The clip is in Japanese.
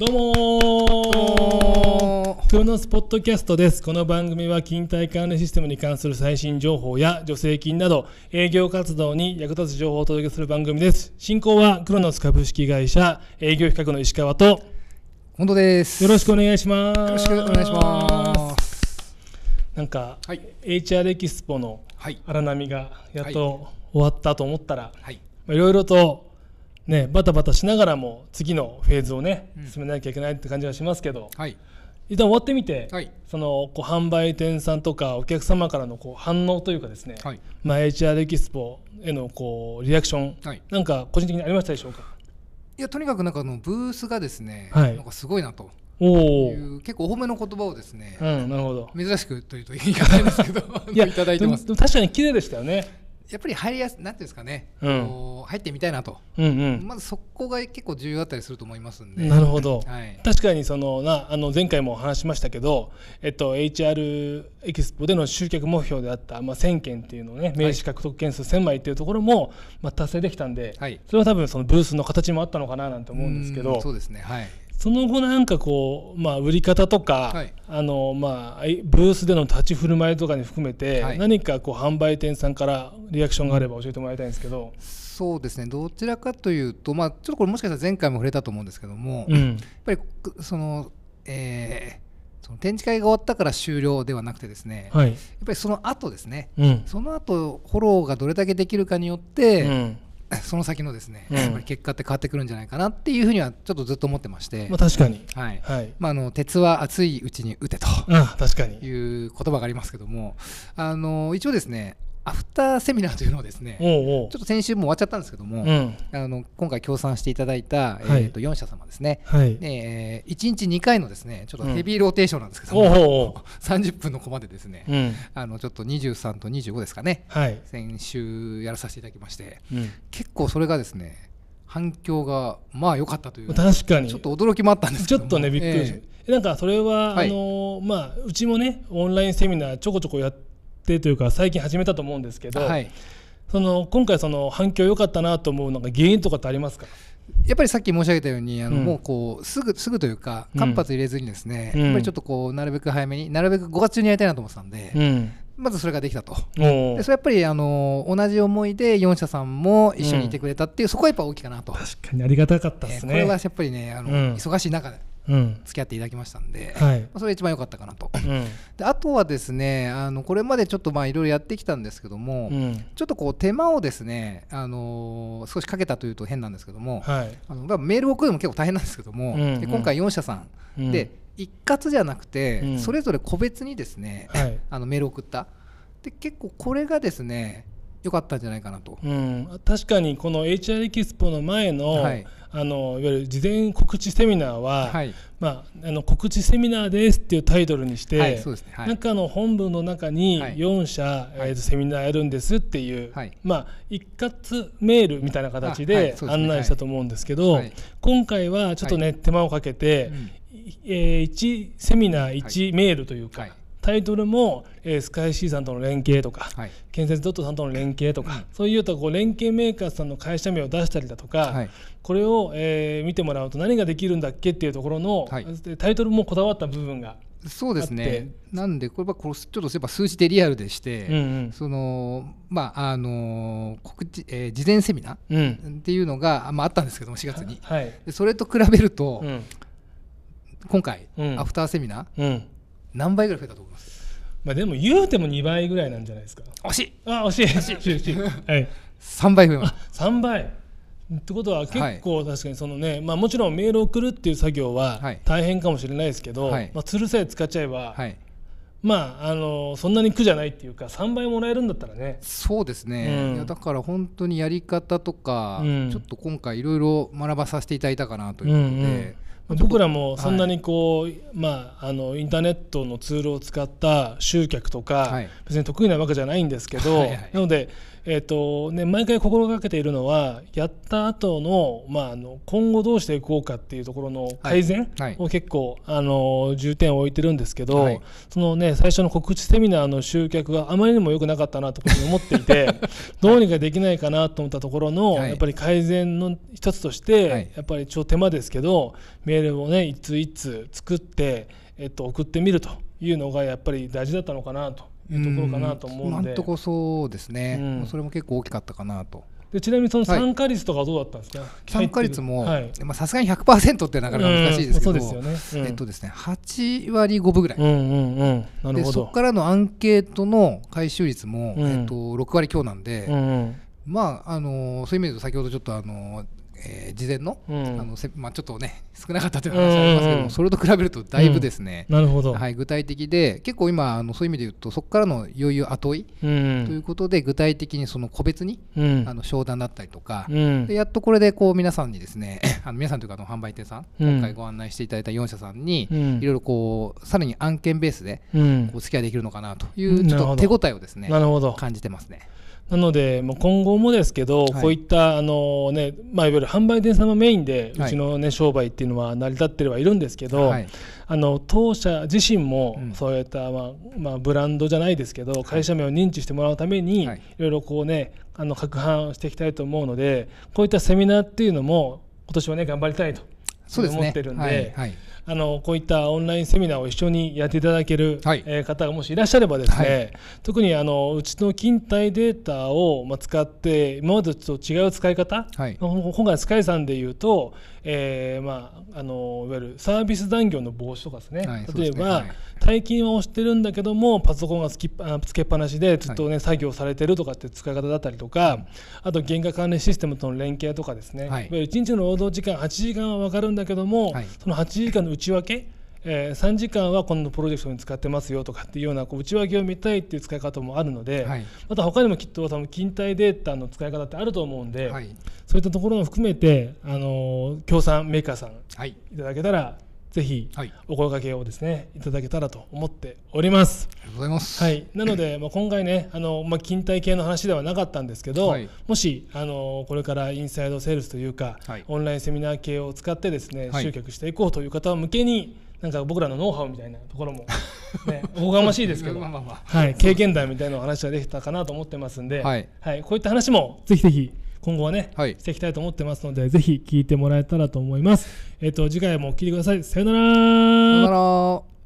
どうもークロノスポッドキャストです。この番組は勤怠管理システムに関する最新情報や助成金など営業活動に役立つ情報をお届けする番組です。進行はクロノス株式会社営業企画の石川と本当です。よろしくお願いします。よよろしくお願いします。なんか、はい HR エキスポのはい。荒波がやっと終わったと思ったら、はい。まあいろいろとねバタバタしながらも次のフェーズをねうん。進めなきゃいけないって感じがしますけど、はい。一旦終わってみて、はい。そのこう販売店さんとかお客様からのこう反応というかですね、はい。まあ、HR エキスポへのこうリアクション、はい。なんか個人的にありましたでしょうか？いや、とにかくなんかあのブースがですね、はい。なんかすごいなと。おお、結構お褒めの言葉をですね、うん、なるほど。珍しくというと言い方ですけど、いや ただいてます。確かに綺麗でしたよねやっぱり入りやすなんていうんですかね、うん入ってみたいなと。うんうん、まずそこが結構重要だったりすると思いますんで。なるほど はい。確かにそのなあの前回も話しましたけど、えっと、HR エキスポでの集客目標であった、まあ、1000件っていうのをね名刺獲得件数1000枚っていうところも、まあ、達成できたんで、はい。それは多分そのブースの形もあったのかななんて思うんですけうどんそうですね。はい。その後なんかこう、まあ、売り方とか、はい。あのまあ、ブースでの立ち振る舞いとかに含めて、はい。何かこう販売店さんからリアクションがあれば教えてもらいたいんですけど、そうですね。どちらかというと、まあちょっとこれもしかしたら前回も触れたと思うんですけども、やっうんぱりくその、えーその展示会が終わったから終了ではなくてですね、やっはいぱりその後ですね、うん。その後フォローがどれだけできるかによって、うん その先のですね、うん。やっぱり結果って変わってくるんじゃないかなっていうふうにはちょっとずっと思ってまして、まあ、確かに、はい。はい、まあ、あの鉄は熱いうちに打てと。あ確かに。いう言葉がありますけども。あの一応ですねアフターセミナーというのをですねおうおう。ちょっと先週も終わっちゃったんですけども、うん。あの今回協賛していただいた、はい。えー、と4社様ですね、はい、えー、1日2回のですねちょっとヘビーローテーションなんですけどおうも、おうおう30 分のコマでですね、うん。あのちょっと23と25ですかね。はい、先週やらさせていただきましてうん、結構それがですね反響がまあ良かったという確かに。ちょっと驚きもあったんですけども。ちょっとねびっくりしえた、なんかそれは、はい。あのまあうちもねオンラインセミナーちょこちょこやってというか最近始めたと思うんですけど、はい、その今回その反響良かったなと思うのが原因とかってありますかやっぱりさっき申し上げたようにあの、うんもうこうすぐすぐというか間髪入れずにですね、うんやっぱりちょっとこうなるべく早めになるべく5月中にやりたいなと思ってたんで、うんまずそれができたと。でそれやっぱりあの同じ思いで4社さんも一緒にいてくれたっていう、そこはやっぱ大きいかなと、確かにありがたかったですね、これはやっぱりねあの、忙しい中で付き合っていただきましたんで、はい。まあそれが一番良かったかなと。うん。であとはですねあのこれまでちょっとまあいろいろやってきたんですけども、うん。ちょっとこう手間をですね、あの少しかけたというと変なんですけども、はい。あのまあメールを送るのも結構大変なんですけども、うんうん。で今回4社さん、うん。で一括じゃなくて、うん。それぞれ個別にですね、はい。あのメールを送った。で結構これがですね良かったんじゃないかなと。うん、確かにこの HR エキスポの前の,、はい。あのいわゆる事前告知セミナーは、はい、まあ、あの告知セミナーですっていうタイトルにして、中の本文の中にはい。4社、えーとセミナーやるんですっていう、はい。まあ、一括メールみたいな形で案内したと思うんですけど、はい。今回はちょっとね、手間をかけて、うん。え1セミナー1メールというか、はいタイトルも、えースカイシーさんとの連携とか、はい、建設ドットさんとの連携とか、そういうとこう連携メーカーさんの会社名を出したりだとか、はい。これを、えー見てもらうと何ができるんだっけっていうところの、はい。タイトルもこだわった部分が、そうですね。なんでこれはこうちょっとやっぱ数字でリアルでして、うんうん。そのまああの告知、えー事前セミナうん。ーっていうのが、まあ、あったんですけども4月に。はい。でそれと比べると、うん。今回、うん。アフターセミナーうん何倍ぐらい増えたと思います？まあ、でも言うても2倍ぐらいなんじゃないですか。惜しい。あ惜しい。惜しい。惜しい。はい。3倍増えましあ3倍。ってことは結構確かにそのね、まあ、もちろんメールを送るっていう作業ははい。大変かもしれないですけど、はい。まあ、ツールさえ使っちゃえば、た。はい、まああのそんなに苦じゃないっていうか3倍もらえるんだったらね。そうですね、うん。だから本当にやり方とか、うん。ちょっと今回いろいろ学ばさせていただいたかなということで、うんうん。まあ僕らもそんなにこう、まあ、あのインターネットのツールを使った集客とか、はい。別に得意なわけじゃないんですけど、はいはい。なので、えーとね、毎回心がけているのはやった後の、まあ、あの今後どうしていこうかっていうところの改善はい。を結構、あの重点を置いてるんですけど、はい。そのね、最初の告知セミナーの集客があまりにも良くなかったなと思っていて どうにかできないかなと思ったところの、はい。やっぱり改善の一つとして、はい。やっぱりちょっと手間ですけどメーメールをね一通一通作って、えっと、送ってみるというのがやっぱり大事だったのかなというところかなと思うんで。今んとこそうですね、うん。それも結構大きかったかなと。でちなみにそのはい。参加率とかはどうだったんですか、参加率もさすがに100%ってなかなか難しいですけど、うんそうですよね、うん。えっとですね、8割5分ぐらい、うんうんでほど。そこからのアンケートの回収率も、うん。えっと、6割強なんで、うんうん。まああのそういう意味で言うと先ほどちょっとあの、えー事前の,、うん。あのせまあ、ちょっとね少なかったという話ありますけども、うんうんそれと比べるとだいぶですね、なるほど、はい、具体的で結構今あのそういう意味で言うとそこからのいよいよ後追いうん。ということで具体的にその個別にうん。あの商談だったりとか、うん。でやっとこれでこう皆さんにですね あの皆さんというかあの販売店さん、うん。今回ご案内していただいた4社さんに、うん。いろいろこうさらに案件ベースでうん。お付き合いできるのかなというんうちょっと手応えをですねなるほど。感じてますね。なので、もう今後もですけど、はい。こういったあの、ねまあ、いわゆる販売店様メインで、はい。うちの、ね、商売っていうのは成り立ってはいるんですけど、はい。あの当社自身もうん。そういった、まあまあ、ブランドじゃないですけど、会社名を認知してもらうために、はい。い、ろいろこう、ね、あの拡販していきたいと思うので、こういったセミナーっていうのも、今年はね、頑張りたいと思ってるんで。はいはい。あのこういったオンラインセミナーを一緒にやっていただける、はい。えー方がもしいらっしゃればですね、はい。特にあのうちの勤怠データを、まあ、使って今までと違う使い方、はい。今回スカイさんでいうと、えーまあ、あのいわゆるサービス残業の防止とかですね、例えば、ねはい。退勤は押してるんだけどもパソコンがつきっぱつけっぱなしでずっと、ね作業されてるとかって使い方だったりとか、あと原価管理システムとの連携とかですね、はい。いわゆる1日の労働時間8時間は分かるんだけども、はい。その8時間の内訳えー3時間はこのプロジェクトに使ってますよとかっていうようなこう内訳を見たいっていう使い方もあるので、はい。また他にもきっと多分勤怠データの使い方ってあると思うんで、はい。そういったところも含めて、あのー協賛メーカーさんはい。いただけたらぜひはい。お声掛けをですねいただけたらと思っております。ありがとうございます。はい、なので、まあ、今回ねあの、まあ、勤怠系の話ではなかったんですけど、はい。もしあのこれからインサイドセールスというか、はい。オンラインセミナー系を使ってですね、はい。集客していこうという方向けになんか僕らのノウハウみたいなところも、ね、おこがましいですけど。まあまあまあ。はい、経験談みたいなお話ができたかなと思ってますんで、はい。こういった話もぜひぜひ今後はね、はいしていきたいと思ってますのでぜひ聞いてもらえたらと思います。えっ、と次回も聞いてください。さよならさよなら。